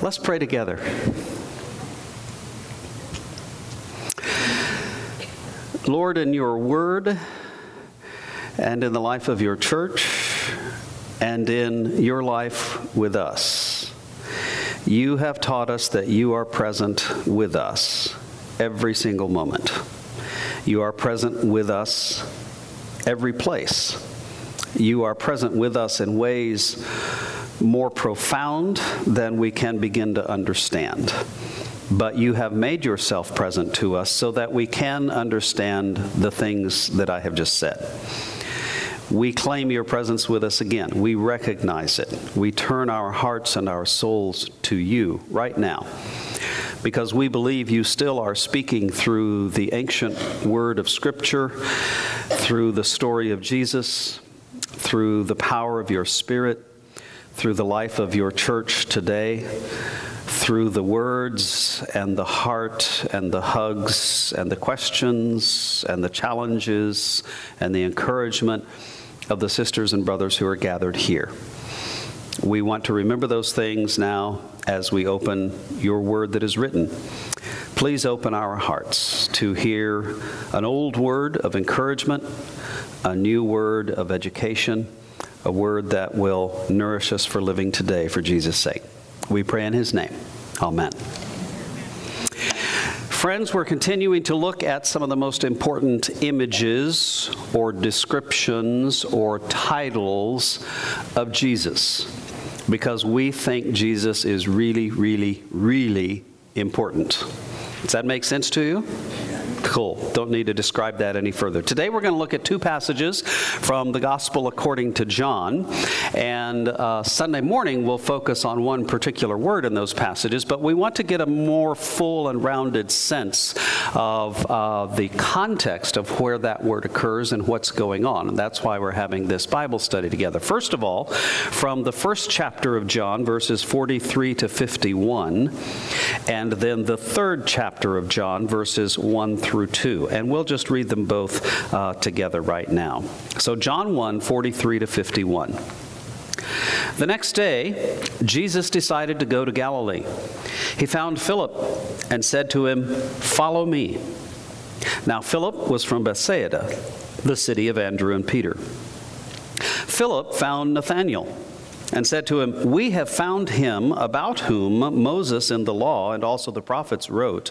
Let's pray together. Lord, in your word and in the life of your church and in your life with us, you have taught us that you are present with us every single moment. You are present with us every place. You are present with us in ways more profound than we can begin to understand but you have made yourself present to us so that we can understand the things that I have just said. We claim your presence with us again. We recognize it. We turn our hearts and our souls to you right now because we believe you still are speaking through the ancient word of Scripture, through the story of Jesus, through the power of your Spirit, through the life of your church today through the words and the heart and the hugs and the questions and the challenges and the encouragement of the sisters and brothers who are gathered here. We want to remember those things now as we open your word that is written. Please open our hearts to hear an old word of encouragement, a new word of education, a word that will nourish us for living today for Jesus' sake. We pray in his name. Amen. Friends, we're continuing to look at some of the most important images or descriptions or titles of Jesus because we think Jesus is really, really, really important. Does that make sense to you? Cool. Don't need to describe that any further. Today we're going to look at two passages from the Gospel according to John. And uh, Sunday morning we'll focus on one particular word in those passages, but we want to get a more full and rounded sense of uh, the context of where that word occurs and what's going on. And that's why we're having this Bible study together. First of all, from the first chapter of John, verses 43 to 51, and then the third chapter of John, verses 1 through through 2. And we'll just read them both uh, together right now. So, John 1 43 to 51. The next day, Jesus decided to go to Galilee. He found Philip and said to him, Follow me. Now, Philip was from Bethsaida, the city of Andrew and Peter. Philip found Nathanael and said to him, We have found him about whom Moses in the law and also the prophets wrote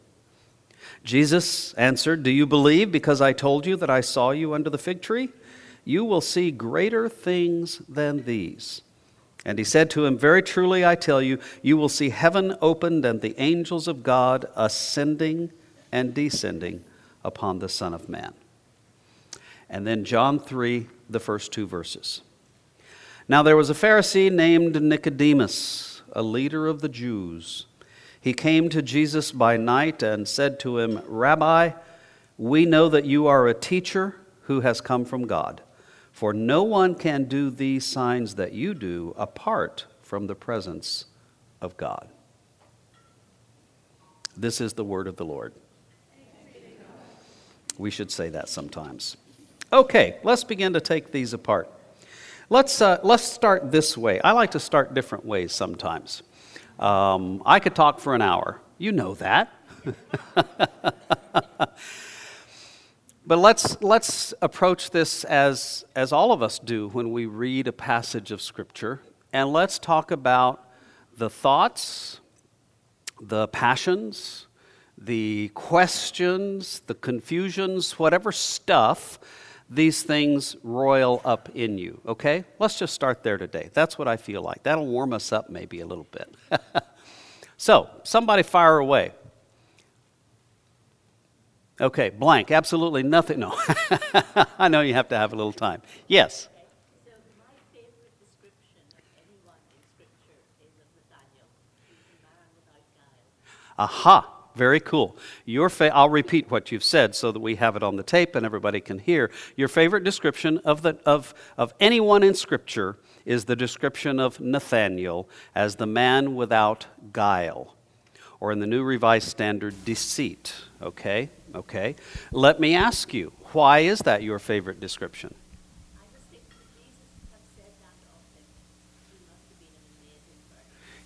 Jesus answered, Do you believe because I told you that I saw you under the fig tree? You will see greater things than these. And he said to him, Very truly I tell you, you will see heaven opened and the angels of God ascending and descending upon the Son of Man. And then John 3, the first two verses. Now there was a Pharisee named Nicodemus, a leader of the Jews. He came to Jesus by night and said to him, Rabbi, we know that you are a teacher who has come from God, for no one can do these signs that you do apart from the presence of God. This is the word of the Lord. We should say that sometimes. Okay, let's begin to take these apart. Let's, uh, let's start this way. I like to start different ways sometimes. Um, I could talk for an hour. You know that. but let's, let's approach this as, as all of us do when we read a passage of Scripture, and let's talk about the thoughts, the passions, the questions, the confusions, whatever stuff these things roil up in you. Okay? Let's just start there today. That's what I feel like. That'll warm us up maybe a little bit. so, somebody fire away. Okay, blank. Absolutely nothing. No. I know you have to have a little time. Yes. Aha. Very cool. Your fa- I'll repeat what you've said so that we have it on the tape and everybody can hear. Your favorite description of, the, of, of anyone in Scripture is the description of Nathaniel as the man without guile, or in the New Revised Standard, deceit. Okay? Okay. Let me ask you, why is that your favorite description?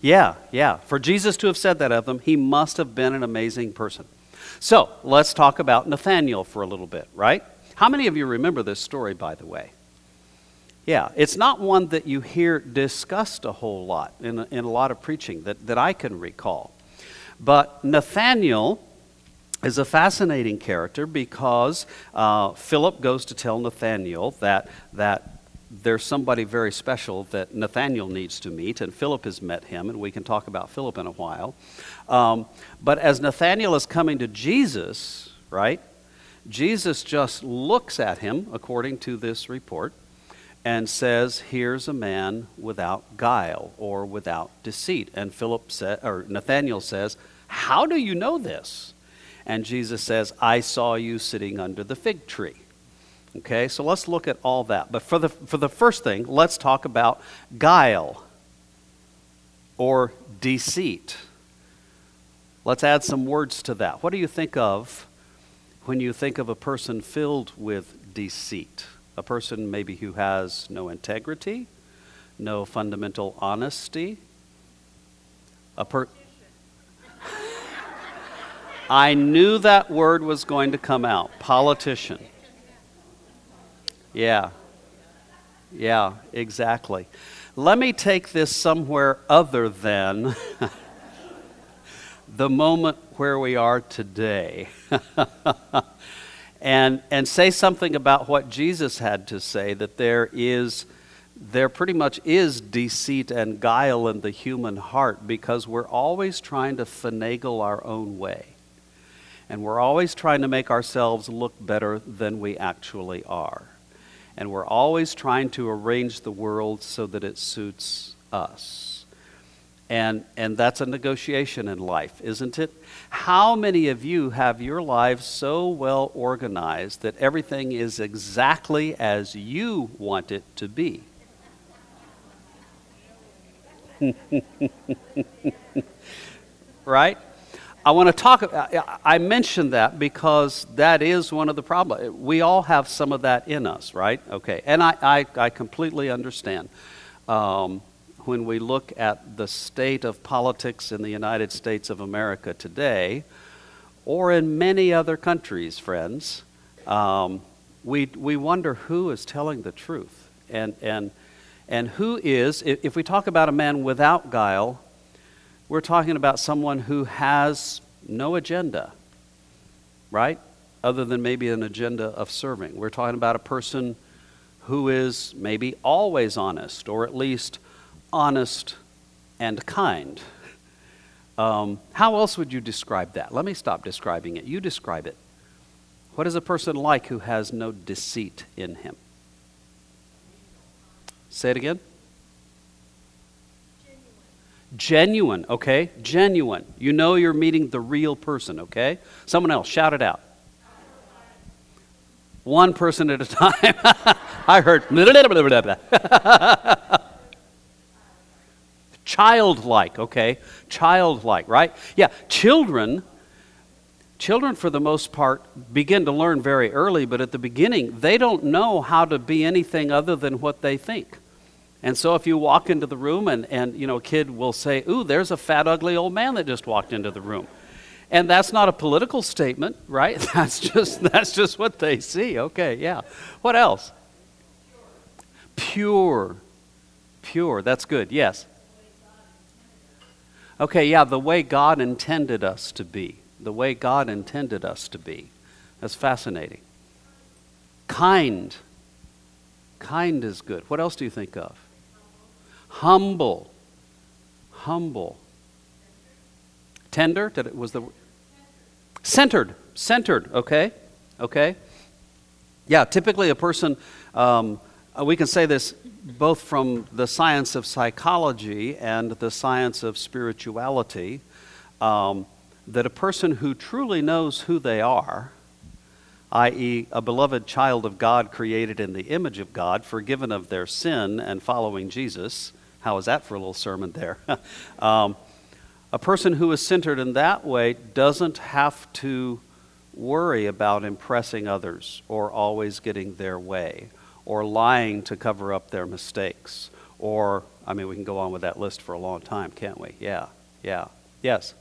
Yeah, yeah. For Jesus to have said that of them, he must have been an amazing person. So let's talk about Nathaniel for a little bit, right? How many of you remember this story, by the way? Yeah, it's not one that you hear discussed a whole lot in a, in a lot of preaching that, that I can recall. But Nathaniel is a fascinating character because uh, Philip goes to tell Nathaniel that, that there's somebody very special that Nathaniel needs to meet, and Philip has met him, and we can talk about Philip in a while. Um, but as Nathaniel is coming to Jesus, right, Jesus just looks at him, according to this report, and says, Here's a man without guile or without deceit. And Philip sa- or Nathaniel says, How do you know this? And Jesus says, I saw you sitting under the fig tree. Okay, so let's look at all that. But for the, for the first thing, let's talk about guile or deceit. Let's add some words to that. What do you think of when you think of a person filled with deceit? A person maybe who has no integrity, no fundamental honesty. A per- I knew that word was going to come out politician. Yeah. Yeah, exactly. Let me take this somewhere other than the moment where we are today. and, and say something about what Jesus had to say that there is there pretty much is deceit and guile in the human heart because we're always trying to finagle our own way. And we're always trying to make ourselves look better than we actually are and we're always trying to arrange the world so that it suits us. And, and that's a negotiation in life, isn't it? How many of you have your lives so well organized that everything is exactly as you want it to be? right? I want to talk. I mentioned that because that is one of the problems. We all have some of that in us, right? Okay, and I, I, I completely understand. Um, when we look at the state of politics in the United States of America today, or in many other countries, friends, um, we, we wonder who is telling the truth. And, and, and who is, if we talk about a man without guile, we're talking about someone who has no agenda, right? Other than maybe an agenda of serving. We're talking about a person who is maybe always honest, or at least honest and kind. Um, how else would you describe that? Let me stop describing it. You describe it. What is a person like who has no deceit in him? Say it again. Genuine, okay? Genuine. You know you're meeting the real person, okay? Someone else, shout it out. One person at a time. I heard. Childlike, okay? Childlike, right? Yeah, children children for the most part begin to learn very early but at the beginning they don't know how to be anything other than what they think and so if you walk into the room and, and you know, a kid will say, Ooh, there's a fat, ugly old man that just walked into the room. And that's not a political statement, right? That's just that's just what they see. Okay, yeah. What else? Pure. Pure. That's good. Yes. Okay, yeah, the way God intended us to be. The way God intended us to be. That's fascinating. Kind. Kind is good. What else do you think of? Humble. Humble. Tender? Did it was the centered. Centered, okay? Okay? Yeah, typically a person, um, we can say this both from the science of psychology and the science of spirituality. Um, that a person who truly knows who they are, i.e., a beloved child of God created in the image of God, forgiven of their sin and following Jesus, how is that for a little sermon there? um, a person who is centered in that way doesn't have to worry about impressing others or always getting their way or lying to cover up their mistakes or i mean we can go on with that list for a long time can't we? Yeah yeah. Yes?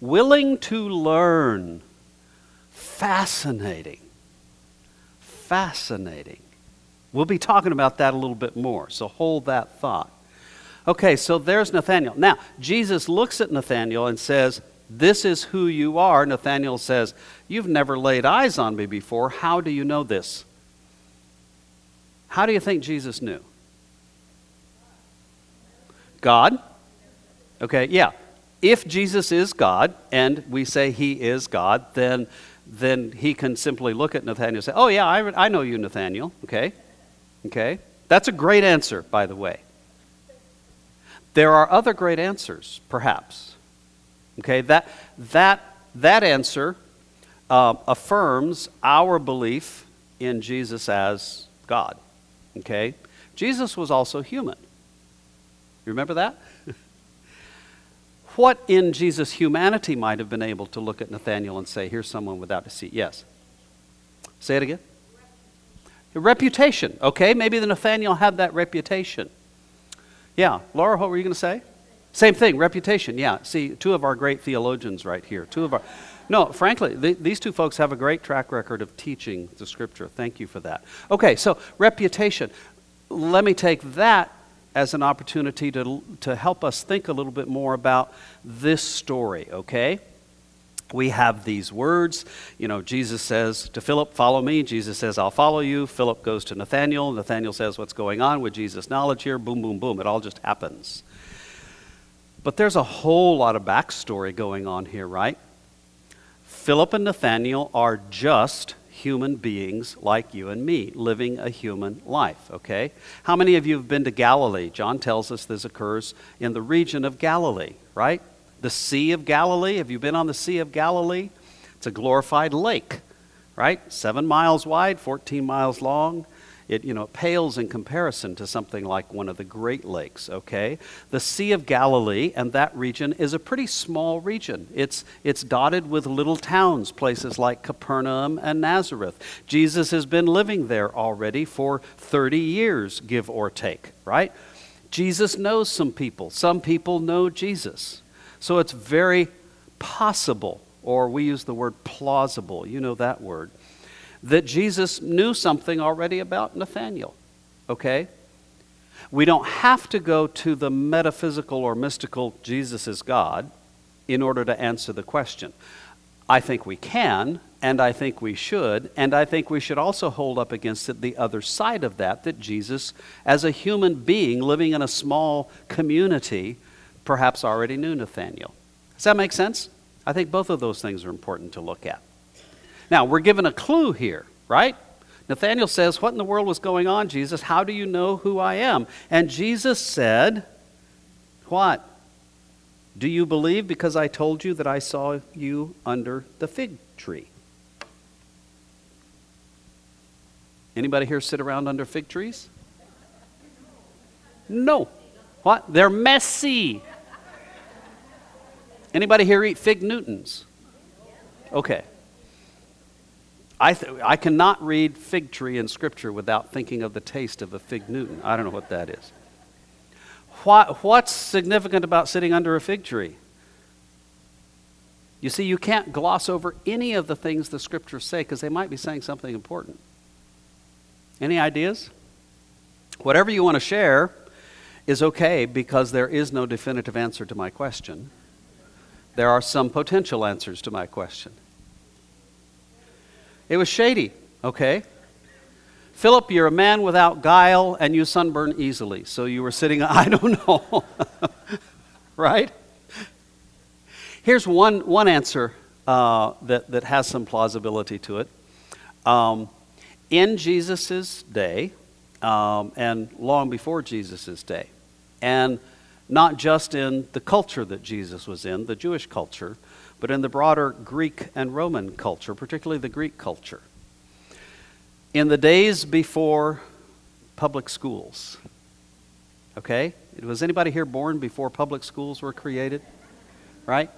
Willing to learn. Fascinating. Fascinating we'll be talking about that a little bit more so hold that thought okay so there's nathaniel now jesus looks at nathaniel and says this is who you are. Nathanael says, You've never laid eyes on me before. How do you know this? How do you think Jesus knew? God? Okay, yeah. If Jesus is God, and we say he is God, then, then he can simply look at Nathanael and say, Oh, yeah, I, I know you, Nathanael. Okay? Okay? That's a great answer, by the way. There are other great answers, perhaps. Okay, that, that, that answer uh, affirms our belief in Jesus as God. Okay? Jesus was also human. You remember that? what in Jesus' humanity might have been able to look at Nathaniel and say, here's someone without deceit? Yes. Say it again. Reputation. Okay, maybe the Nathaniel had that reputation. Yeah. Laura, what were you going to say? Same thing, reputation. Yeah. See, two of our great theologians right here. Two of our. No, frankly, th- these two folks have a great track record of teaching the scripture. Thank you for that. Okay, so reputation. Let me take that as an opportunity to, to help us think a little bit more about this story, okay? We have these words. You know, Jesus says to Philip, Follow me. Jesus says, I'll follow you. Philip goes to Nathaniel. Nathaniel says, What's going on with Jesus' knowledge here? Boom, boom, boom. It all just happens. But there's a whole lot of backstory going on here, right? Philip and Nathaniel are just human beings like you and me, living a human life, okay? How many of you have been to Galilee? John tells us this occurs in the region of Galilee, right? The Sea of Galilee. Have you been on the Sea of Galilee? It's a glorified lake, right? Seven miles wide, 14 miles long. It, you know, pales in comparison to something like one of the Great Lakes, okay? The Sea of Galilee and that region is a pretty small region. It's, it's dotted with little towns, places like Capernaum and Nazareth. Jesus has been living there already for 30 years, give or take, right? Jesus knows some people. Some people know Jesus. So it's very possible, or we use the word plausible. You know that word that Jesus knew something already about Nathaniel. Okay? We don't have to go to the metaphysical or mystical Jesus is God in order to answer the question. I think we can, and I think we should, and I think we should also hold up against it the other side of that that Jesus, as a human being living in a small community, perhaps already knew Nathaniel. Does that make sense? I think both of those things are important to look at. Now, we're given a clue here, right? Nathanael says, What in the world was going on, Jesus? How do you know who I am? And Jesus said, What? Do you believe because I told you that I saw you under the fig tree? Anybody here sit around under fig trees? No. What? They're messy. Anybody here eat fig Newtons? Okay. I, th- I cannot read fig tree in Scripture without thinking of the taste of a fig Newton. I don't know what that is. What, what's significant about sitting under a fig tree? You see, you can't gloss over any of the things the Scriptures say because they might be saying something important. Any ideas? Whatever you want to share is okay because there is no definitive answer to my question. There are some potential answers to my question. It was shady, okay? Philip, you're a man without guile and you sunburn easily. So you were sitting, I don't know. right? Here's one, one answer uh, that, that has some plausibility to it. Um, in Jesus' day, um, and long before Jesus' day, and not just in the culture that Jesus was in, the Jewish culture, but in the broader Greek and Roman culture, particularly the Greek culture. In the days before public schools, okay? Was anybody here born before public schools were created? Right?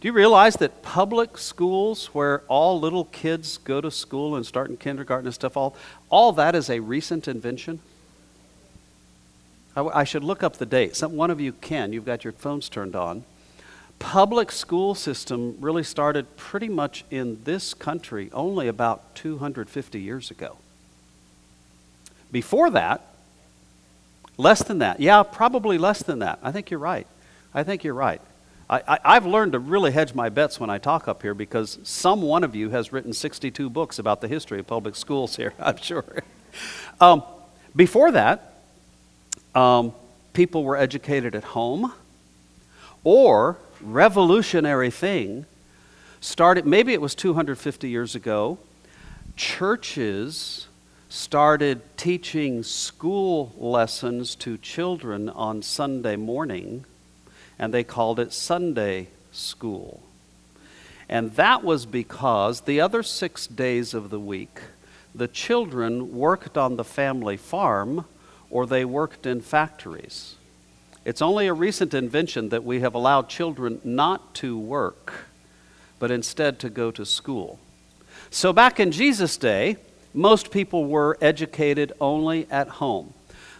Do you realize that public schools, where all little kids go to school and start in kindergarten and stuff, all, all that is a recent invention? I, I should look up the date. Some, one of you can. You've got your phones turned on. Public school system really started pretty much in this country only about 250 years ago. Before that, less than that. Yeah, probably less than that. I think you're right. I think you're right. I, have learned to really hedge my bets when I talk up here because some one of you has written 62 books about the history of public schools here, I'm sure. Um, before that, um, people were educated at home, or revolutionary thing started, maybe it was 250 years ago, churches started teaching school lessons to children on Sunday morning, and they called it Sunday school. And that was because the other six days of the week, the children worked on the family farm or they worked in factories. It's only a recent invention that we have allowed children not to work, but instead to go to school. So back in Jesus' day, most people were educated only at home.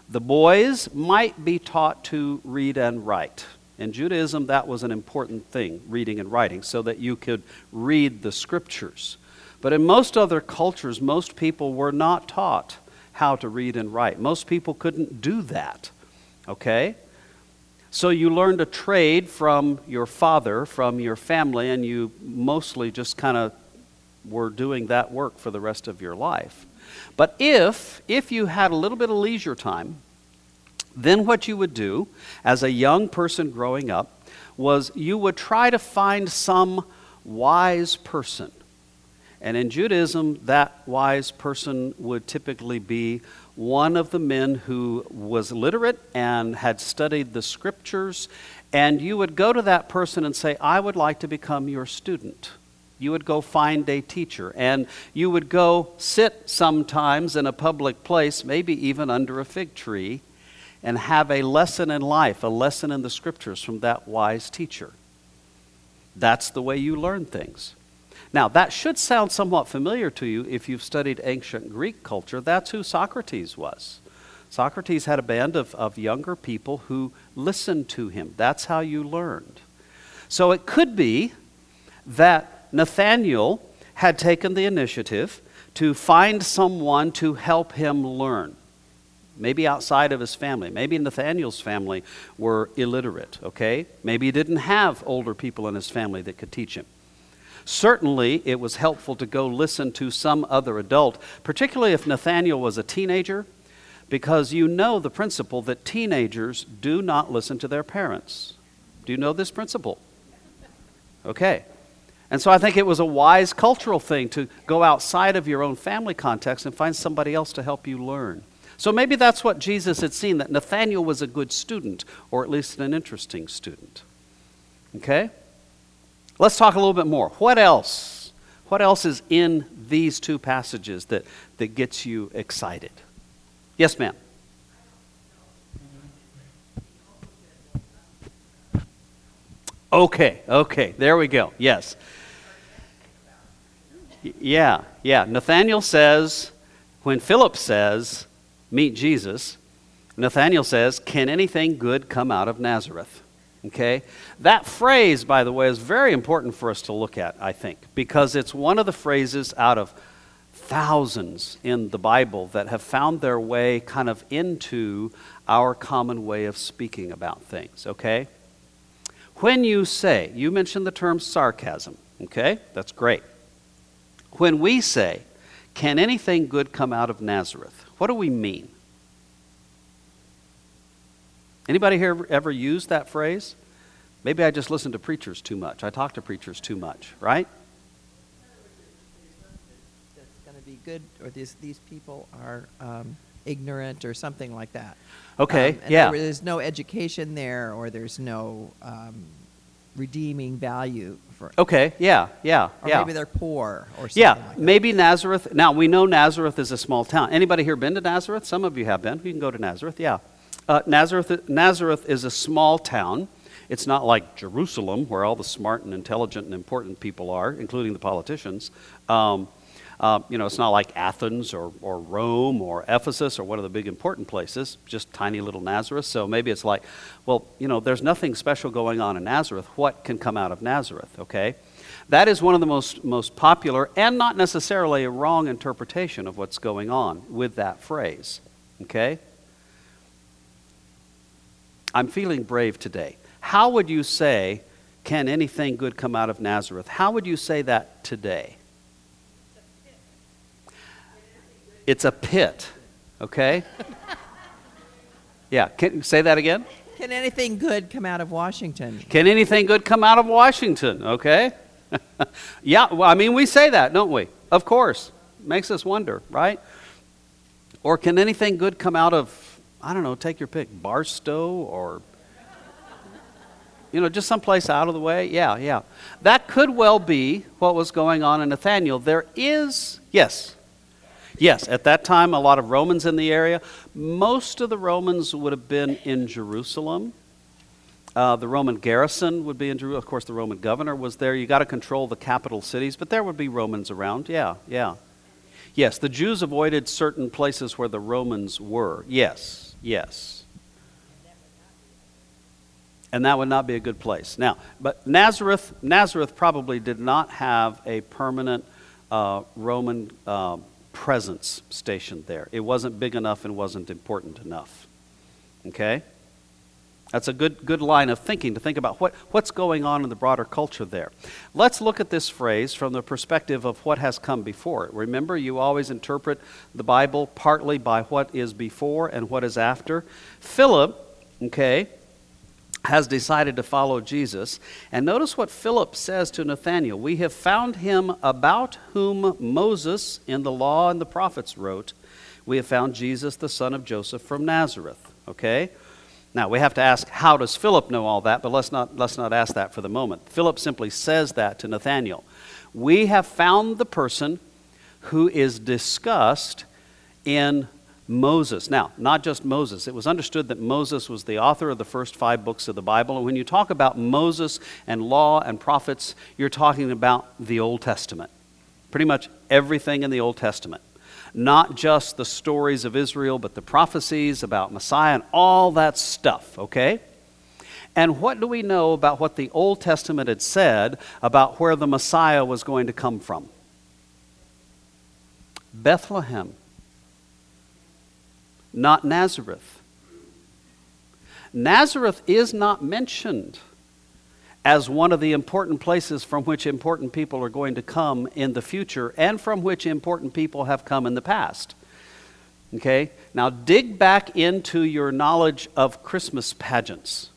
The boys might be taught to read and write. In Judaism, that was an important thing, reading and writing, so that you could read the scriptures. But in most other cultures, most people were not taught how to read and write. Most people couldn't do that. Okay? So you learned a trade from your father, from your family, and you mostly just kind of were doing that work for the rest of your life. But if if you had a little bit of leisure time, then what you would do as a young person growing up was you would try to find some wise person and in Judaism, that wise person would typically be one of the men who was literate and had studied the scriptures. And you would go to that person and say, I would like to become your student. You would go find a teacher. And you would go sit sometimes in a public place, maybe even under a fig tree, and have a lesson in life, a lesson in the scriptures from that wise teacher. That's the way you learn things. Now, that should sound somewhat familiar to you if you've studied ancient Greek culture. That's who Socrates was. Socrates had a band of, of younger people who listened to him. That's how you learned. So it could be that Nathaniel had taken the initiative to find someone to help him learn. Maybe outside of his family. Maybe Nathaniel's family were illiterate, okay? Maybe he didn't have older people in his family that could teach him. Certainly, it was helpful to go listen to some other adult, particularly if Nathaniel was a teenager, because you know the principle that teenagers do not listen to their parents. Do you know this principle? Okay. And so I think it was a wise cultural thing to go outside of your own family context and find somebody else to help you learn. So maybe that's what Jesus had seen that Nathaniel was a good student, or at least an interesting student. Okay? Let's talk a little bit more. What else? What else is in these two passages that, that gets you excited? Yes, ma'am. Okay, okay, there we go. Yes. Yeah, yeah. Nathaniel says, when Philip says, meet Jesus, Nathaniel says, can anything good come out of Nazareth? Okay? That phrase, by the way, is very important for us to look at, I think, because it's one of the phrases out of thousands in the Bible that have found their way kind of into our common way of speaking about things, okay? When you say, you mentioned the term sarcasm, okay? That's great. When we say, can anything good come out of Nazareth? What do we mean? Anybody here ever used that phrase? Maybe I just listen to preachers too much. I talk to preachers too much, right? That's going to be good, or these, these people are um, ignorant or something like that. Okay, Um, yeah. there- There's no education there, or there's no um, redeeming value for. Okay, yeah, yeah, Or yeah. maybe they're poor or something Yeah, like that. maybe Nazareth. Now we know Nazareth is a small town. Anybody here been to Nazareth? Some of you have been. You can go to Nazareth. Yeah, uh, Nazareth. Nazareth is a small town. It's not like Jerusalem, where all the smart and intelligent and important people are, including the politicians. Um, uh, you know, it's not like Athens or, or Rome or Ephesus or one of the big important places, just tiny little Nazareth. So maybe it's like, well, you know, there's nothing special going on in Nazareth. What can come out of Nazareth, okay? That is one of the most, most popular and not necessarily a wrong interpretation of what's going on with that phrase, okay? I'm feeling brave today. How would you say, can anything good come out of Nazareth? How would you say that today? It's a pit, okay? Yeah, can say that again? Can anything good come out of Washington? Can anything good come out of Washington, okay? yeah, well, I mean, we say that, don't we? Of course. Makes us wonder, right? Or can anything good come out of, I don't know, take your pick, Barstow or, you know, just someplace out of the way? Yeah, yeah. That could well be what was going on in Nathaniel. There is, yes, Yes, at that time, a lot of Romans in the area. Most of the Romans would have been in Jerusalem. Uh, the Roman garrison would be in Jerusalem. Of course, the Roman governor was there. You got to control the capital cities, but there would be Romans around. Yeah, yeah. Yes, the Jews avoided certain places where the Romans were. Yes, yes. And that would not be a good place. Now, but Nazareth, Nazareth probably did not have a permanent uh, Roman uh, presence stationed there. It wasn't big enough and wasn't important enough. Okay? That's a good, good line of thinking to think about what, what's going on in the broader culture there. Let's look at this phrase from the perspective of what has come before it. Remember, you always interpret the Bible partly by what is before and what is after. Philip, okay, has decided to follow Jesus. And notice what Philip says to Nathanael We have found him about whom Moses in the law and the prophets wrote. We have found Jesus, the son of Joseph from Nazareth. Okay? Now, we have to ask, how does Philip know all that? But let's not, let's not ask that for the moment. Philip simply says that to Nathanael. We have found the person who is discussed in Moses. Now, not just Moses. It was understood that Moses was the author of the first five books of the Bible. And when you talk about Moses and law and prophets, you're talking about the Old Testament. Pretty much everything in the Old Testament. Not just the stories of Israel, but the prophecies about Messiah and all that stuff, okay? And what do we know about what the Old Testament had said about where the Messiah was going to come from? Bethlehem not Nazareth. Nazareth is not mentioned as one of the important places from which important people are going to come in the future and from which important people have come in the past. Okay? Now dig back into your knowledge of Christmas pageants.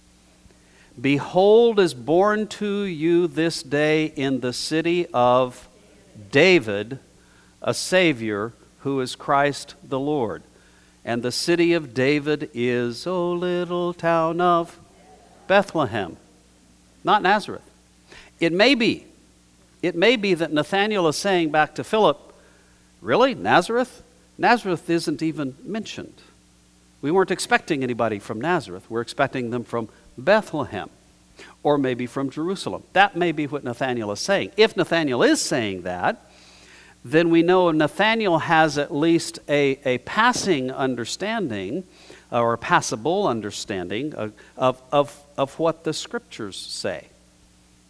Behold, is born to you this day in the city of David a Savior who is Christ the Lord. And the city of David is, O little town of Bethlehem, not Nazareth. It may be, it may be that Nathanael is saying back to Philip, Really? Nazareth? Nazareth isn't even mentioned. We weren't expecting anybody from Nazareth. We're expecting them from Bethlehem or maybe from Jerusalem. That may be what Nathanael is saying. If Nathanael is saying that, then we know Nathanael has at least a, a passing understanding or a passable understanding of, of, of, of what the scriptures say.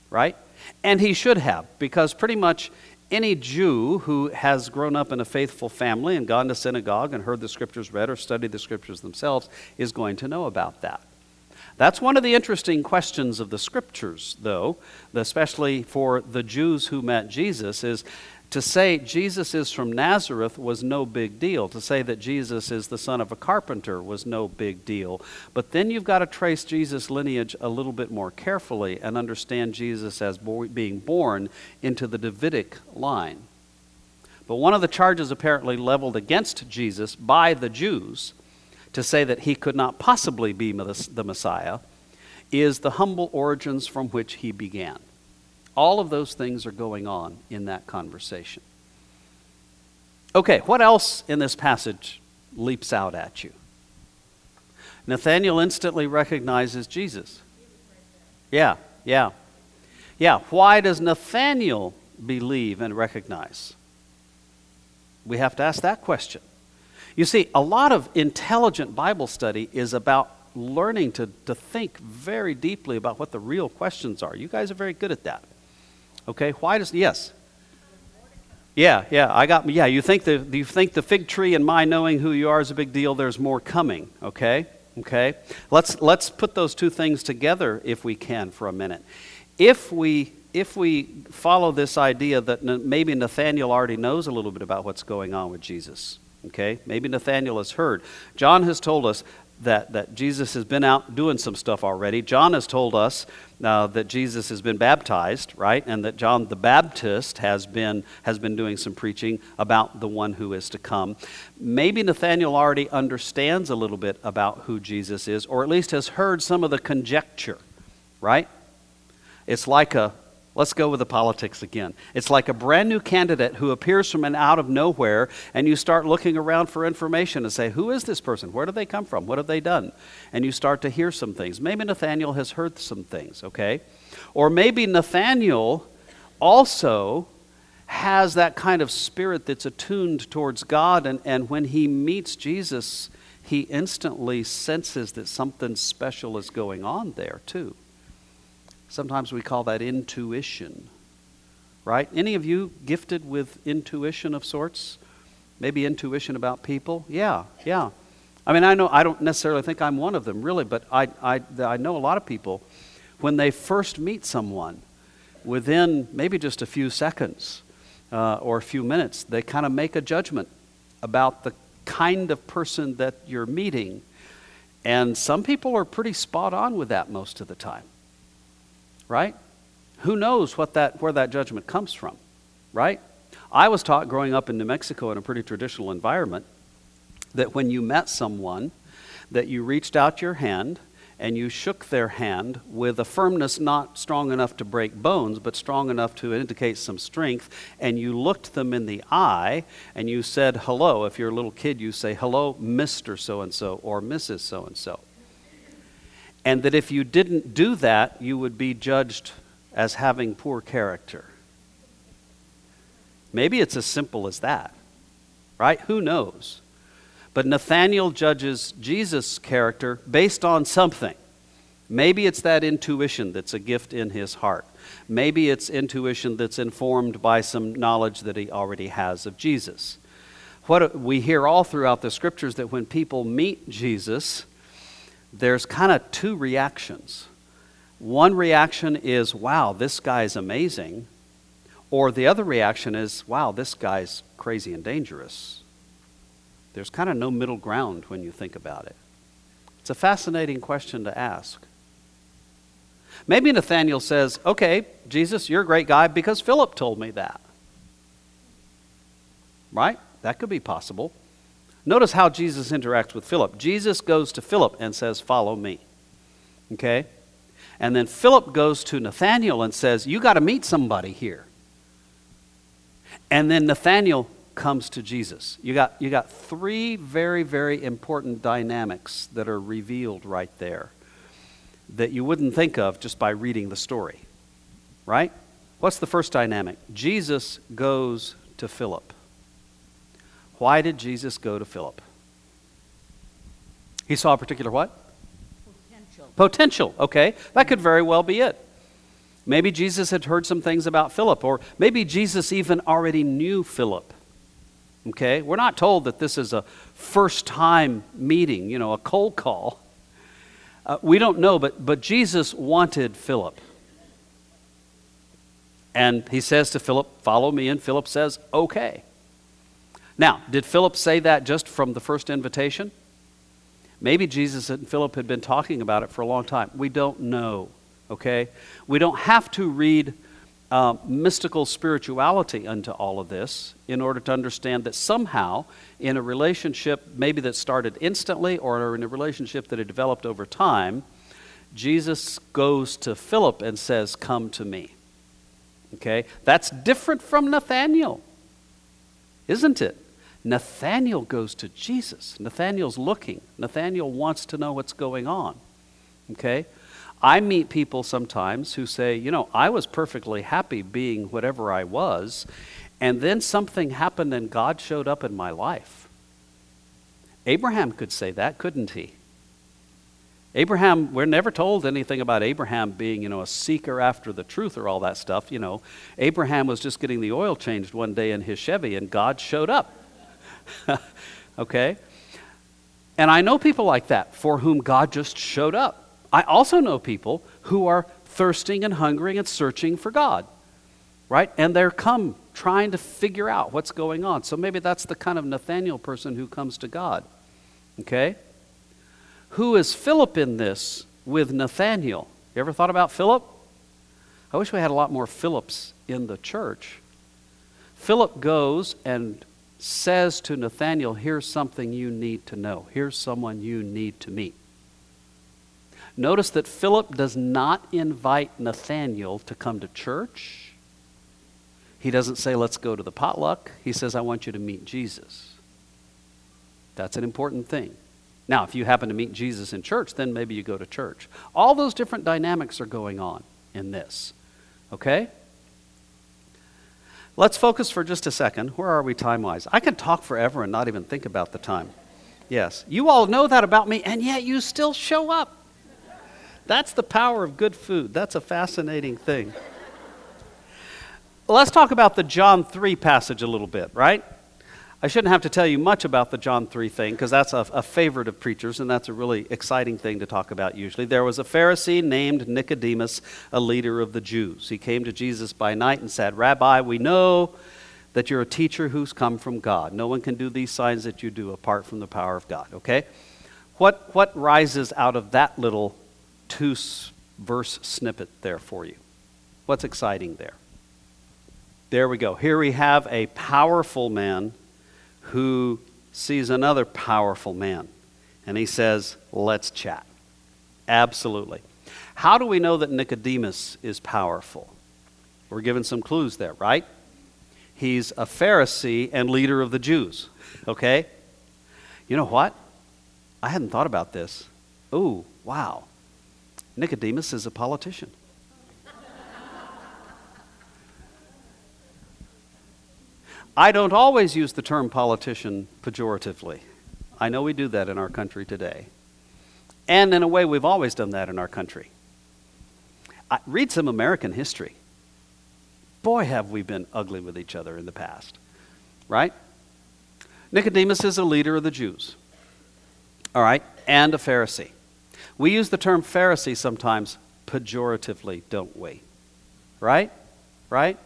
Right? And he should have, because pretty much any Jew who has grown up in a faithful family and gone to synagogue and heard the scriptures read or studied the scriptures themselves is going to know about that. That's one of the interesting questions of the scriptures, though, especially for the Jews who met Jesus, is to say Jesus is from Nazareth was no big deal. To say that Jesus is the son of a carpenter was no big deal. But then you've got to trace Jesus' lineage a little bit more carefully and understand Jesus as bo- being born into the Davidic line. But one of the charges apparently leveled against Jesus by the Jews to say that he could not possibly be the Messiah is the humble origins from which he began. All of those things are going on in that conversation. Okay, what else in this passage leaps out at you? Nathanael instantly recognizes Jesus. Yeah, yeah. Yeah, why does Nathanael believe and recognize? We have to ask that question. You see, a lot of intelligent Bible study is about learning to, to think very deeply about what the real questions are. You guys are very good at that. Okay, why does, yes? Yeah, yeah, I got, yeah, you think the, you think the fig tree and my knowing who you are is a big deal, there's more coming, okay? Okay? Let's, let's put those two things together if we can for a minute. If we, if we follow this idea that maybe Nathaniel already knows a little bit about what's going on with Jesus, okay? Maybe Nathaniel has heard. John has told us that, that Jesus has been out doing some stuff already. John has told us uh, that Jesus has been baptized, right? And that John the Baptist has been, has been doing some preaching about the one who is to come. Maybe Nathaniel already understands a little bit about who Jesus is, or at least has heard some of the conjecture, right? It's like a, Let's go with the politics again. It's like a brand new candidate who appears from an out of nowhere, and you start looking around for information and say, Who is this person? Where do they come from? What have they done? And you start to hear some things. Maybe Nathaniel has heard some things, okay? Or maybe Nathaniel also has that kind of spirit that's attuned towards God, and, and when he meets Jesus, he instantly senses that something special is going on there, too. Sometimes we call that intuition, right? Any of you gifted with intuition of sorts? Maybe intuition about people? Yeah, yeah. I mean, I know I don't necessarily think I'm one of them, really, but I, I, I know a lot of people, when they first meet someone, within maybe just a few seconds uh, or a few minutes, they kind of make a judgment about the kind of person that you're meeting. And some people are pretty spot on with that most of the time right? Who knows what that, where that judgment comes from, right? I was taught growing up in New Mexico in a pretty traditional environment that when you met someone, that you reached out your hand and you shook their hand with a firmness not strong enough to break bones, but strong enough to indicate some strength, and you looked them in the eye and you said hello. If you're a little kid, you say hello, Mr. So and so or Mrs. So and so and that if you didn't do that, you would be judged as having poor character. Maybe it's as simple as that, right? Who knows? But Nathaniel judges Jesus' character based on something. Maybe it's that intuition that's a gift in his heart. Maybe it's intuition that's informed by some knowledge that he already has of Jesus. What we hear all throughout the scriptures that when people meet Jesus, there's kind of two reactions. One reaction is, wow, this guy's amazing. Or the other reaction is, wow, this guy's crazy and dangerous. There's kind of no middle ground when you think about it. It's a fascinating question to ask. Maybe Nathaniel says, okay, Jesus, you're a great guy because Philip told me that. Right? That could be possible. Notice how Jesus interacts with Philip. Jesus goes to Philip and says, Follow me. Okay? And then Philip goes to Nathanael and says, You got to meet somebody here. And then Nathanael comes to Jesus. You got, you got three very, very important dynamics that are revealed right there that you wouldn't think of just by reading the story. Right? What's the first dynamic? Jesus goes to Philip. Why did Jesus go to Philip? He saw a particular what? Potential. Potential, okay. That could very well be it. Maybe Jesus had heard some things about Philip, or maybe Jesus even already knew Philip. Okay? We're not told that this is a first time meeting, you know, a cold call. Uh, we don't know, but, but Jesus wanted Philip. And he says to Philip, Follow me. And Philip says, Okay. Now, did Philip say that just from the first invitation? Maybe Jesus and Philip had been talking about it for a long time. We don't know, okay? We don't have to read uh, mystical spirituality unto all of this in order to understand that somehow, in a relationship maybe that started instantly or in a relationship that had developed over time, Jesus goes to Philip and says, Come to me. Okay? That's different from Nathaniel, isn't it? Nathaniel goes to Jesus. Nathaniel's looking. Nathaniel wants to know what's going on. Okay? I meet people sometimes who say, you know, I was perfectly happy being whatever I was, and then something happened and God showed up in my life. Abraham could say that, couldn't he? Abraham, we're never told anything about Abraham being, you know, a seeker after the truth or all that stuff. You know, Abraham was just getting the oil changed one day in his Chevy and God showed up. okay? And I know people like that for whom God just showed up. I also know people who are thirsting and hungering and searching for God, right? And they're come trying to figure out what's going on. So maybe that's the kind of Nathaniel person who comes to God, okay? Who is Philip in this with Nathaniel? You ever thought about Philip? I wish we had a lot more Philips in the church. Philip goes and says to Nathaniel, Here's something you need to know. Here's someone you need to meet. Notice that Philip does not invite Nathaniel to come to church. He doesn't say, let's go to the potluck. He says, I want you to meet Jesus. That's an important thing. Now, if you happen to meet Jesus in church, then maybe you go to church. All those different dynamics are going on in this. Okay? Let's focus for just a second. Where are we time wise? I can talk forever and not even think about the time. Yes. You all know that about me, and yet you still show up. That's the power of good food. That's a fascinating thing. Let's talk about the John 3 passage a little bit, right? I shouldn't have to tell you much about the John 3 thing because that's a, a, favorite of preachers and that's a really exciting thing to talk about usually. There was a Pharisee named Nicodemus, a leader of the Jews. He came to Jesus by night and said, Rabbi, we know that you're a teacher who's come from God. No one can do these signs that you do apart from the power of God, okay? What, what rises out of that little two verse snippet there for you. What's exciting there? There we go. Here we have a powerful man who sees another powerful man. And he says, Let's chat. Absolutely. How do we know that Nicodemus is powerful? We're given some clues there, right? He's a Pharisee and leader of the Jews. Okay? You know what? I hadn't thought about this. Ooh, wow. Nicodemus is a politician. I don't always use the term politician pejoratively. I know we do that in our country today. And in a way, we've always done that in our country. I, read some American history. Boy, have we been ugly with each other in the past. Right? Nicodemus is a leader of the Jews. All right? And a Pharisee. We use the term Pharisee sometimes pejoratively, don't we? Right? Right?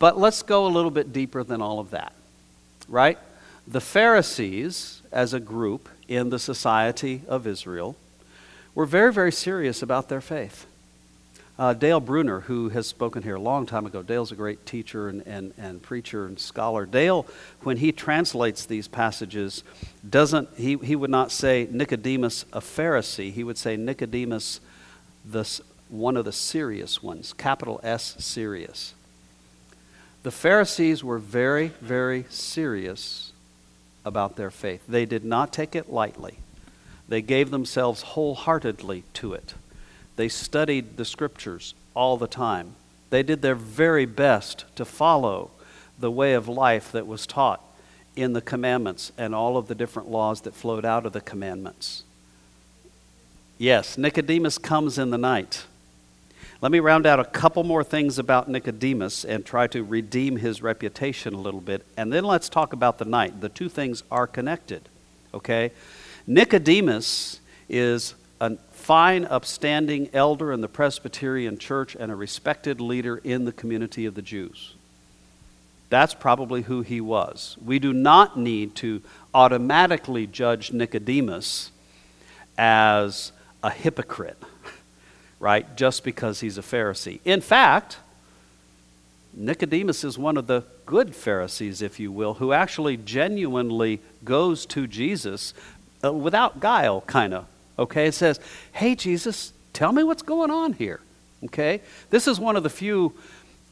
But let's go a little bit deeper than all of that. Right? The Pharisees, as a group in the society of Israel, were very, very serious about their faith. Uh, Dale Bruner, who has spoken here a long time ago, Dale's a great teacher and, and, and preacher and scholar. Dale, when he translates these passages, doesn't he, he would not say Nicodemus a Pharisee, he would say Nicodemus the, one of the serious ones, capital S serious. The Pharisees were very, very serious about their faith. They did not take it lightly. They gave themselves wholeheartedly to it. They studied the scriptures all the time. They did their very best to follow the way of life that was taught in the commandments and all of the different laws that flowed out of the commandments. Yes, Nicodemus comes in the night. Let me round out a couple more things about Nicodemus and try to redeem his reputation a little bit. And then let's talk about the night. The two things are connected, okay? Nicodemus is a fine, upstanding elder in the Presbyterian church and a respected leader in the community of the Jews. That's probably who he was. We do not need to automatically judge Nicodemus as a hypocrite, right, just because he's a Pharisee. In fact, Nicodemus is one of the good Pharisees, if you will, who actually genuinely goes to Jesus uh, without guile, kind of. Okay? It says, Hey, Jesus, tell me what's going on here. Okay? This is one of the few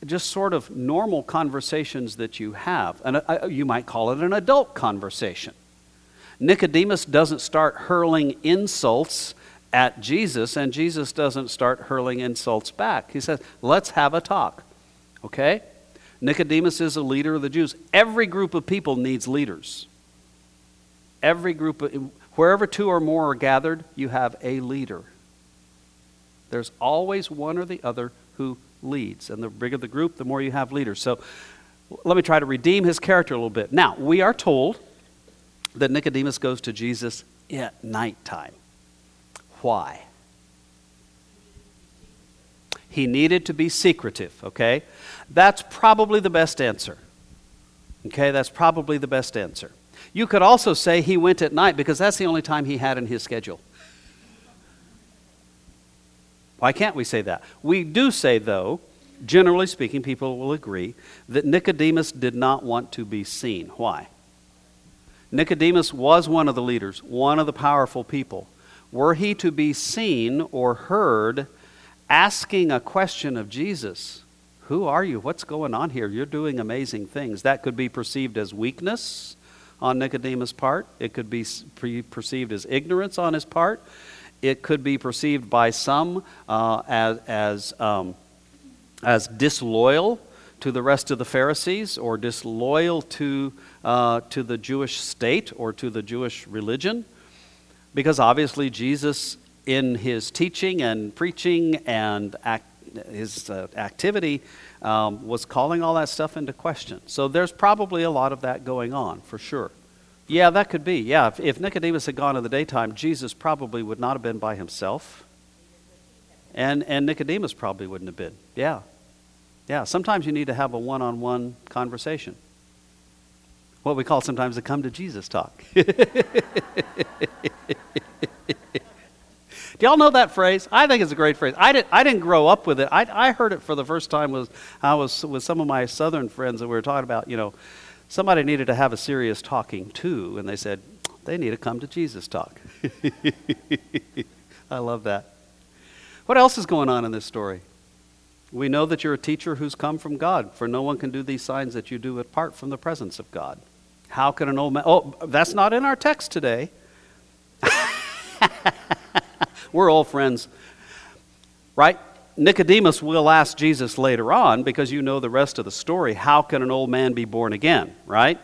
just sort of normal conversations that you have. And uh, you might call it an adult conversation. Nicodemus doesn't start hurling insults at Jesus, and Jesus doesn't start hurling insults back. He says, Let's have a talk. Okay? Nicodemus is a leader of the Jews. Every group of people needs leaders. Every group of, wherever two or more are gathered, you have a leader. There's always one or the other who leads. And the bigger the group, the more you have leaders. So let me try to redeem his character a little bit. Now, we are told that Nicodemus goes to Jesus at nighttime. Why? He needed to be secretive, okay? That's probably the best answer. Okay, that's probably the best answer. You could also say he went at night because that's the only time he had in his schedule. Why can't we say that? We do say, though, generally speaking, people will agree, that Nicodemus did not want to be seen. Why? Nicodemus was one of the leaders, one of the powerful people. Were he to be seen or heard asking a question of Jesus, Who are you? What's going on here? You're doing amazing things. That could be perceived as weakness on Nicodemus' part, it could be perceived as ignorance on his part, it could be perceived by some uh, as, as, um, as disloyal to the rest of the Pharisees or disloyal to, uh, to the Jewish state or to the Jewish religion. Because obviously, Jesus, in his teaching and preaching and act, his uh, activity, um, was calling all that stuff into question. So there's probably a lot of that going on, for sure. Yeah, that could be. Yeah, if, if Nicodemus had gone in the daytime, Jesus probably would not have been by himself. And, and Nicodemus probably wouldn't have been. Yeah. Yeah, sometimes you need to have a one on one conversation. What we call sometimes a come to Jesus talk. Do y'all know that phrase? I think it's a great phrase. I, did, I didn't grow up with it. I, I heard it for the first time was I was with some of my southern friends and we were talking about, you know, somebody needed to have a serious talking to, and they said, they need to come to Jesus talk. I love that. What else is going on in this story? We know that you're a teacher who's come from God, for no one can do these signs that you do apart from the presence of God. How can an old man? Oh, that's not in our text today. We're old friends, right? Nicodemus will ask Jesus later on, because you know the rest of the story, how can an old man be born again, right?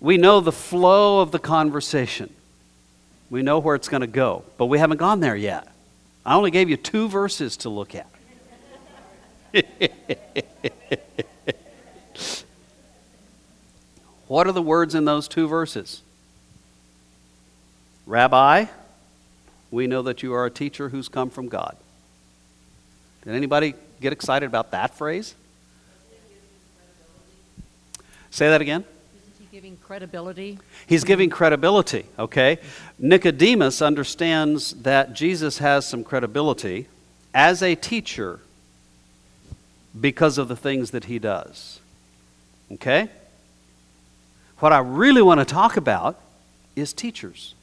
We know the flow of the conversation. We know where it's going to go, but we haven't gone there yet. I only gave you two verses to look at. what are the words in those two verses? Rabbi, we know that you are a teacher who's come from God. Did anybody get excited about that phrase? Say that again. Isn't he giving credibility? He's giving credibility, okay? Nicodemus understands that Jesus has some credibility as a teacher because of the things that he does. Okay? What I really want to talk about is teachers.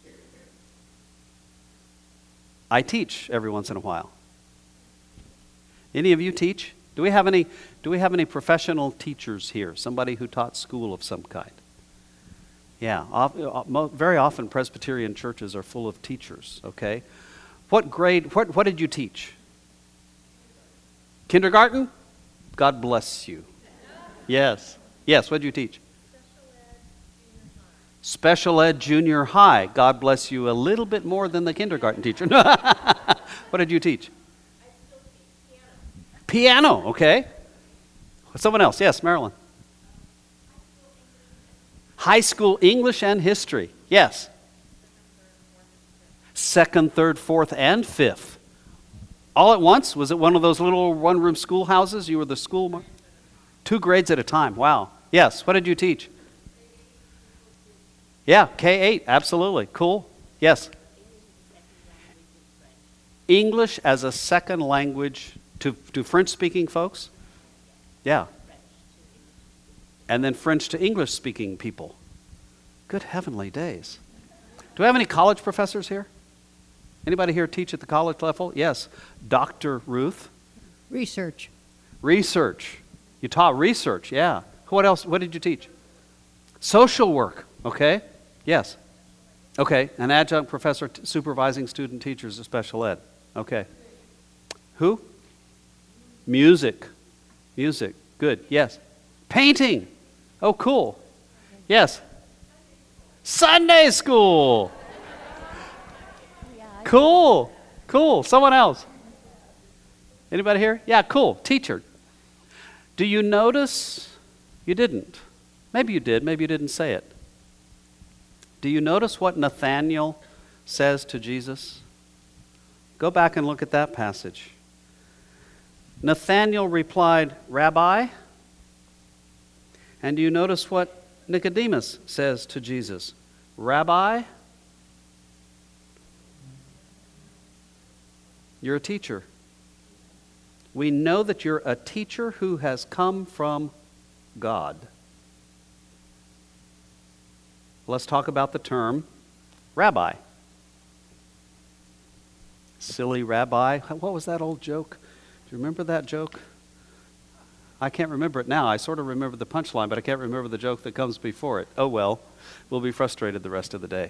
I teach every once in a while. Any of you teach? Do we have any, do we have any professional teachers here? Somebody who taught school of some kind? Yeah, uh, very often Presbyterian churches are full of teachers, okay? What grade, what, what did you teach? Kindergarten? God bless you. Yes. Yes, what did you teach? Special ed junior high. God bless you a little bit more than the kindergarten teacher. what did you teach? Piano, okay. Someone else. Yes, Marilyn. High school English and history. Yes. Second, third, fourth, and fifth. All at once? Was it one of those little one room schoolhouses? You were the school? Two grades at a time. Wow. Yes. What did you teach? Yeah, K 8. Absolutely. Cool. Yes. English as a second language to, to French speaking folks? Yeah. and then French to English speaking people. Good heavenly days. Do we have any college professors here? Anybody here teach at the college level? Yes. Dr. Ruth? Research. Research. You taught research, yeah. What else? What did you teach? Social work, okay? Yes. Okay, an adjunct professor t- supervising student teachers of special ed. Okay. Who? Music. Music. Good. Yes. Painting. Oh, cool. Yes. Sunday school. Cool. Cool. Someone else. Anybody here? Yeah, cool. Teacher. Do you notice? You didn't. Maybe you did. Maybe you didn't say it. Do you notice what Nathanael says to Jesus? Go back and look at that passage. Nathanael replied, Rabbi. And do you notice what Nicodemus says to Jesus? Rabbi, you're a teacher. We know that you're a teacher who has come from God. Let's talk about the term rabbi. Silly rabbi. What was that old joke? Do you remember that joke? I can't remember it now. I sort of remember the punchline, but I can't remember the joke that comes before it. Oh well, we'll be frustrated the rest of the day.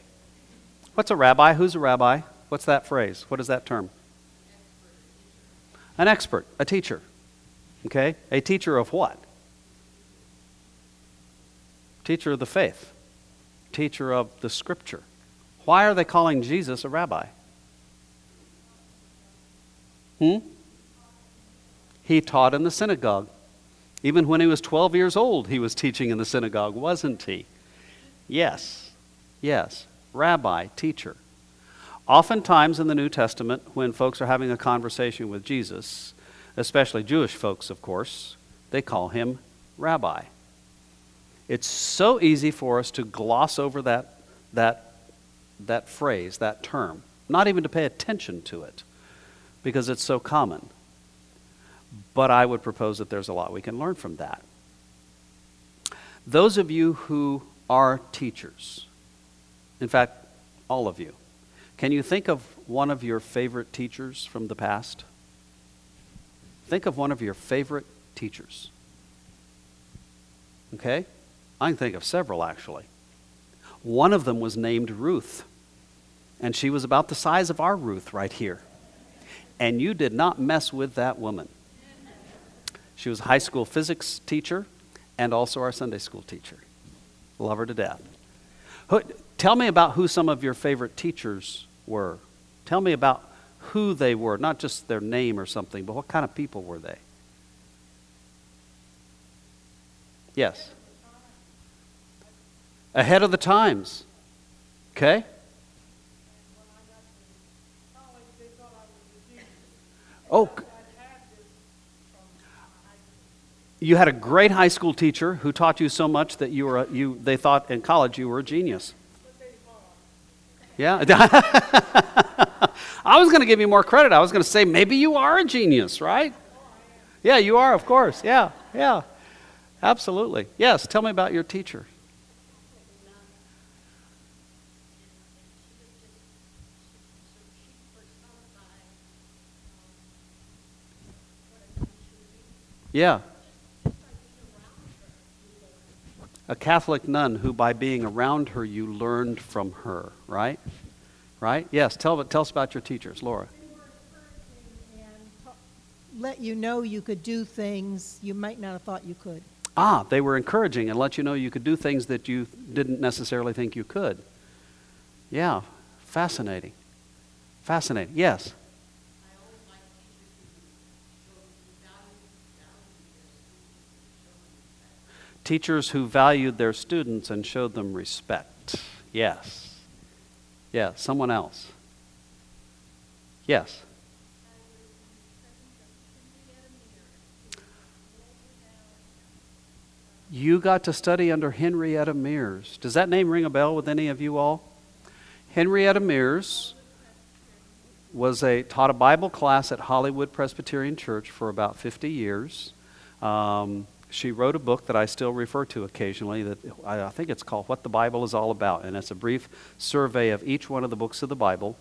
What's a rabbi? Who's a rabbi? What's that phrase? What is that term? An expert, a teacher. Okay? A teacher of what? Teacher of the faith, teacher of the scripture. Why are they calling Jesus a rabbi? Hmm? He taught in the synagogue. Even when he was 12 years old, he was teaching in the synagogue, wasn't he? Yes. Yes. Rabbi, teacher. Oftentimes in the New Testament, when folks are having a conversation with Jesus, especially Jewish folks, of course, they call him rabbi. It's so easy for us to gloss over that, that, that phrase, that term, not even to pay attention to it, because it's so common. But I would propose that there's a lot we can learn from that. Those of you who are teachers, in fact, all of you, can you think of one of your favorite teachers from the past? Think of one of your favorite teachers. Okay? I can think of several actually. One of them was named Ruth, and she was about the size of our Ruth right here. And you did not mess with that woman. She was a high school physics teacher and also our Sunday school teacher. Love her to death. Tell me about who some of your favorite teachers were. Tell me about who they were, not just their name or something, but what kind of people were they? Yes. Ahead of the times. Okay? Oh, you had a great high school teacher who taught you so much that you were a, you they thought in college you were a genius. Yeah. I was going to give you more credit. I was going to say maybe you are a genius, right? Yeah, you are, of course. Yeah, yeah. Absolutely. Yes, tell me about your teacher. Yeah. A Catholic nun who, by being around her, you learned from her, right? Right? Yes. Tell, tell us about your teachers, Laura. Let you know you could do things you might not have thought you could. Ah, they were encouraging and let you know you could do things that you didn't necessarily think you could. Yeah, fascinating. Fascinating. Yes. Teachers who valued their students and showed them respect. Yes. Yeah, someone else. Yes. You got to study under Henrietta Mears. Does that name ring a bell with any of you all? Henrietta Mears was a taught a Bible class at Hollywood Presbyterian Church for about 50 years. Um, she wrote a book that I still refer to occasionally. That I think it's called "What the Bible Is All About," and it's a brief survey of each one of the books of the Bible.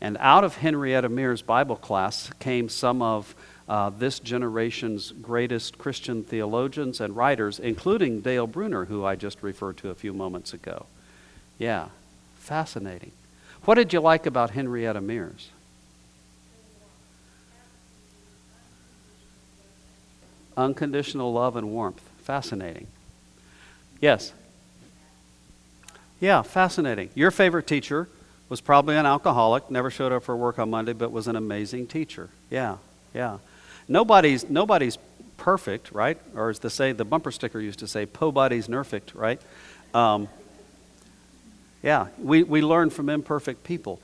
And out of Henrietta Mears' Bible class came some of uh, this generation's greatest Christian theologians and writers, including Dale Bruner, who I just referred to a few moments ago. Yeah, fascinating. What did you like about Henrietta Mears? Unconditional love and warmth. Fascinating. Yes? Yeah, fascinating. Your favorite teacher was probably an alcoholic, never showed up for work on Monday, but was an amazing teacher. Yeah, yeah. Nobody's, nobody's perfect, right? Or as to say, the bumper sticker used to say, po body's perfect, right? Um, yeah, we, we learn from imperfect people.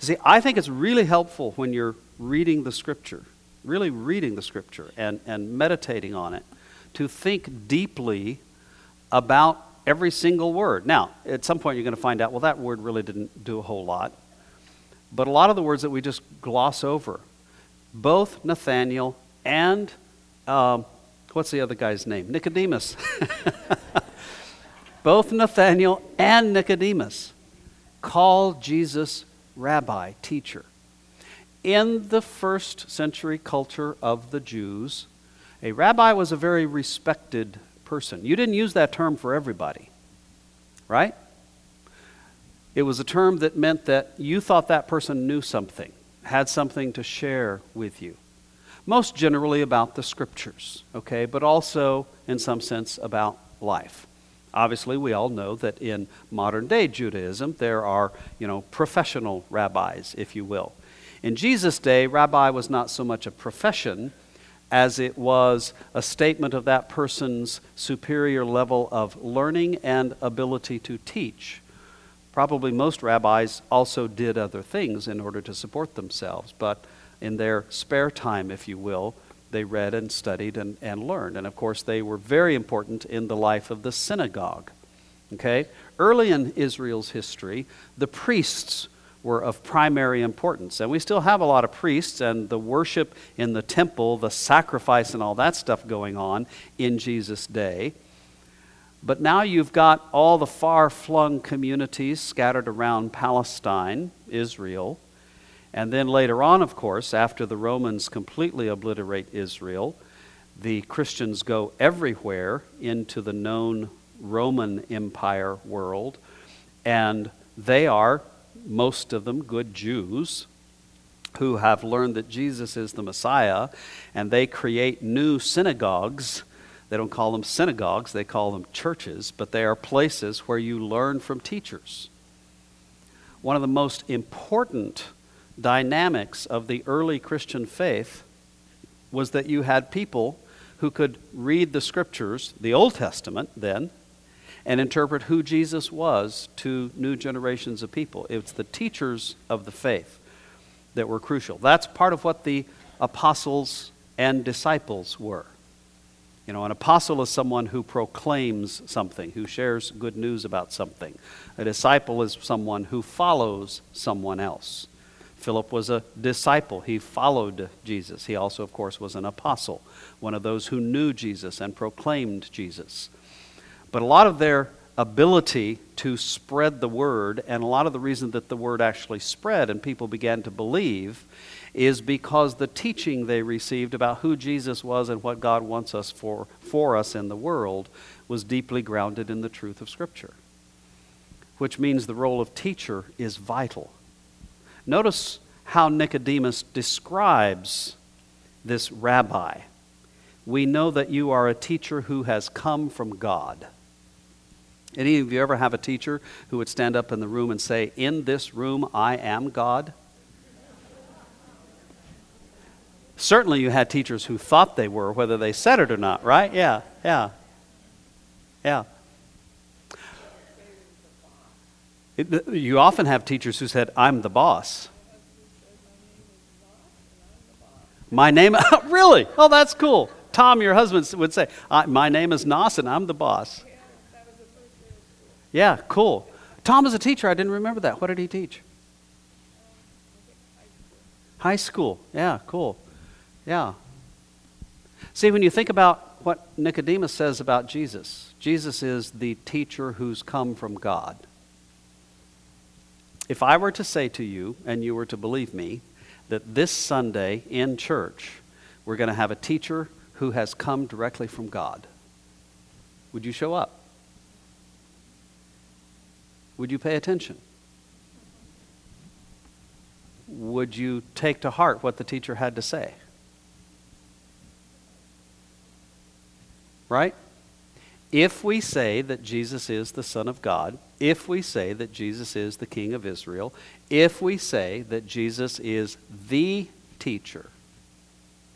See, I think it's really helpful when you're reading the scripture, really reading the scripture and, and meditating on it, to think deeply about every single word. Now, at some point you're going to find out, well, that word really didn't do a whole lot. But a lot of the words that we just gloss over, both Nathaniel and um, what's the other guy's name? Nicodemus. both Nathaniel and Nicodemus call Jesus rabbi, teacher. In the first century culture of the Jews, a rabbi was a very respected person. You didn't use that term for everybody, right? It was a term that meant that you thought that person knew something, had something to share with you. Most generally about the scriptures, okay, but also in some sense about life. Obviously, we all know that in modern day Judaism, there are, you know, professional rabbis, if you will. In Jesus' day, rabbi was not so much a profession as it was a statement of that person's superior level of learning and ability to teach. Probably most rabbis also did other things in order to support themselves, but in their spare time, if you will, they read and studied and, and learned. And of course, they were very important in the life of the synagogue. Okay? Early in Israel's history, the priests were of primary importance. And we still have a lot of priests and the worship in the temple, the sacrifice, and all that stuff going on in Jesus' day. But now you've got all the far flung communities scattered around Palestine, Israel, and then later on, of course, after the Romans completely obliterate Israel, the Christians go everywhere into the known Roman Empire world, and they are, most of them, good Jews who have learned that Jesus is the Messiah, and they create new synagogues. They don't call them synagogues, they call them churches, but they are places where you learn from teachers. One of the most important dynamics of the early Christian faith was that you had people who could read the scriptures, the Old Testament then, and interpret who Jesus was to new generations of people. It's the teachers of the faith that were crucial. That's part of what the apostles and disciples were. You know, an apostle is someone who proclaims something, who shares good news about something. A disciple is someone who follows someone else. Philip was a disciple. He followed Jesus. He also, of course, was an apostle, one of those who knew Jesus and proclaimed Jesus. But a lot of their ability to spread the word, and a lot of the reason that the word actually spread and people began to believe, is because the teaching they received about who Jesus was and what God wants us for, for us in the world was deeply grounded in the truth of Scripture. Which means the role of teacher is vital Notice how Nicodemus describes this rabbi. We know that you are a teacher who has come from God. Any of you ever have a teacher who would stand up in the room and say, In this room, I am God? Certainly, you had teachers who thought they were, whether they said it or not, right? Yeah, yeah, yeah. It, you often have teachers who said, I'm the boss. My name, really? Oh, that's cool. Tom, your husband, would say, My name is Nos and I'm the boss. Yeah, cool. Tom is a teacher. I didn't remember that. What did he teach? High school. Yeah, cool. Yeah. See, when you think about what Nicodemus says about Jesus. Jesus is the teacher who's come from God. If I were to say to you, and you were to believe me, that this Sunday in church, we're going to have a teacher who has come directly from God, would you show up? Would you pay attention? Would you take to heart what the teacher had to say? Right? If we say that Jesus is the Son of God, if we say that Jesus is the King of Israel, if we say that Jesus is the teacher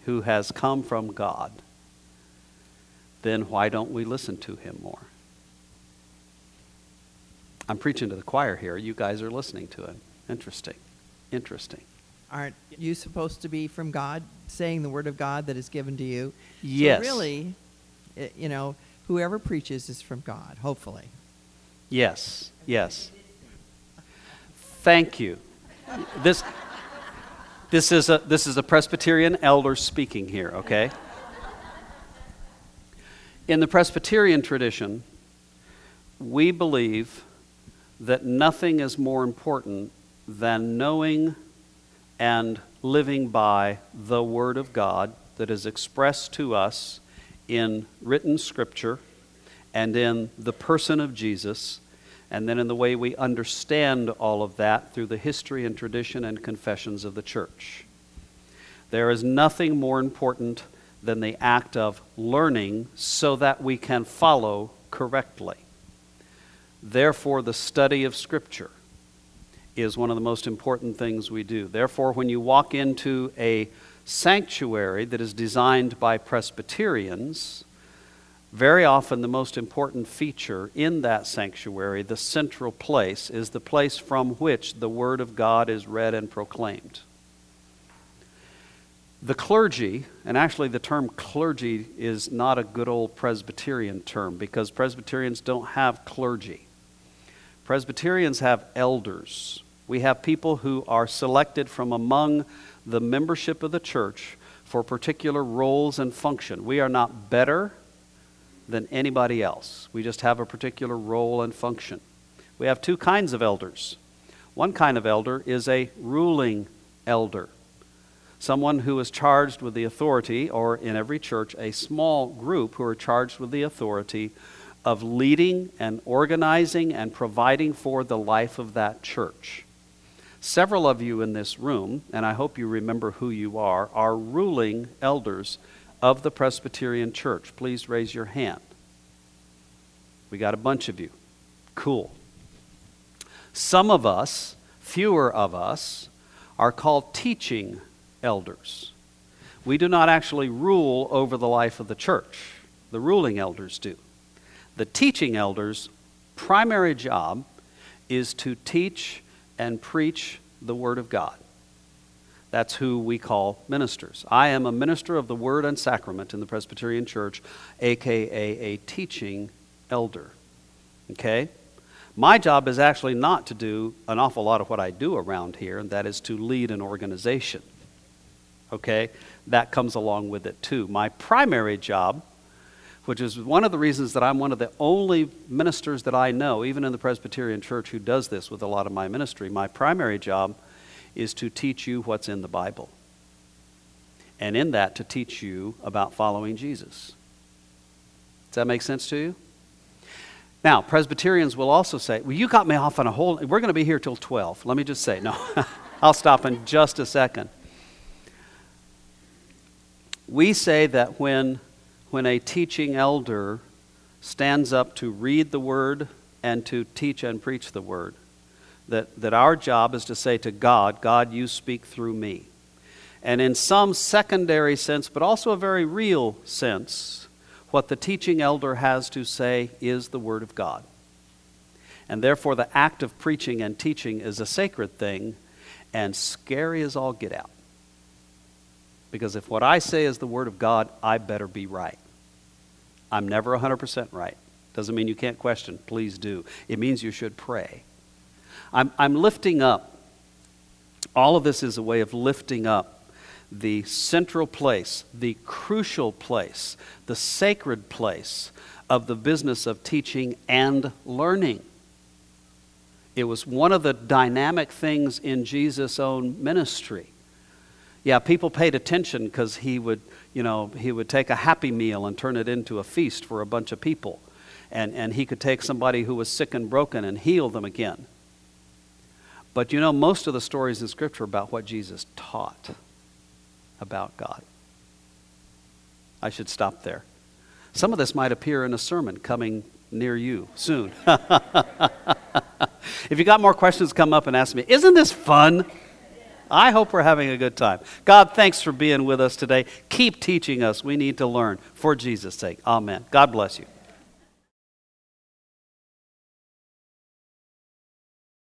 who has come from God, then why don't we listen to him more? I'm preaching to the choir here. You guys are listening to it. Interesting. Interesting. Aren't you supposed to be from God, saying the word of God that is given to you? Yes. So really, it, you know, whoever preaches is from God, hopefully. Yes. Yes. Thank you. This, this, is a, this is a Presbyterian elder speaking here, okay? In the Presbyterian tradition, we believe that nothing is more important than knowing and living by the Word of God that is expressed to us in written Scripture and in the person of Jesus, and then in the way we understand all of that through the history and tradition and confessions of the church. There is nothing more important than the act of learning so that we can follow correctly. Therefore, the study of Scripture is one of the most important things we do. Therefore, when you walk into a sanctuary that is designed by Presbyterians, very often the most important feature in that sanctuary, the central place, is the place from which the Word of God is read and proclaimed. The clergy, and actually the term clergy is not a good old Presbyterian term because Presbyterians don't have clergy. Presbyterians have elders. We have people who are selected from among the membership of the church for particular roles and function. We are not better than anybody else. We just have a particular role and function. We have two kinds of elders. One kind of elder is a ruling elder, someone who is charged with the authority, or in every church, a small group who are charged with the authority of leading and organizing and providing for the life of that church. Several of you in this room, and I hope you remember who you are, are ruling elders of the Presbyterian Church. Please raise your hand. We got a bunch of you. Cool. Some of us, fewer of us, are called teaching elders. We do not actually rule over the life of the church, the ruling elders do. The teaching elders' primary job is to teach and preach the Word of God. That's who we call ministers. I am a minister of the Word and Sacrament in the Presbyterian Church, aka a teaching elder. Okay? My job is actually not to do an awful lot of what I do around here, and that is to lead an organization. Okay? That comes along with it too. My primary job which is one of the reasons that I'm one of the only ministers that I know, even in the Presbyterian Church, who does this with a lot of my ministry. My primary job is to teach you what's in the Bible. And in that, to teach you about following Jesus. Does that make sense to you? Now, Presbyterians will also say, Well, you got me off on a whole. We're going to be here till 12. Let me just say, no, I'll stop in just a second. We say that when when a teaching elder stands up to read the word and to teach and preach the word. That, that our job is to say to God, God, you speak through me. And in some secondary sense, but also a very real sense, what the teaching elder has to say is the Word of God. And therefore, the act of preaching and teaching is a sacred thing and scary as all get out. Because if what I say is the Word of God, I better be right. I'm never 100% right. Doesn't mean you can't question. Please do. It means you should pray. I'm, I'm lifting up, all of this is a way of lifting up the central place, the crucial place, the sacred place of the business of teaching and learning. It was one of the dynamic things in Jesus' own ministry. Yeah, people paid attention because he would, you know, he would take a happy meal and turn it into a feast for a bunch of people. And, and he could take somebody who was sick and broken and heal them again. But you know, most of the stories in Scripture about what Jesus taught about God. I should stop there. Some of this might appear in a sermon coming near you soon. if you got more questions, come up and ask me. Isn't this fun? I hope we're having a good time. God, thanks for being with us today. Keep teaching us. We need to learn for Jesus' sake. Amen. God bless you.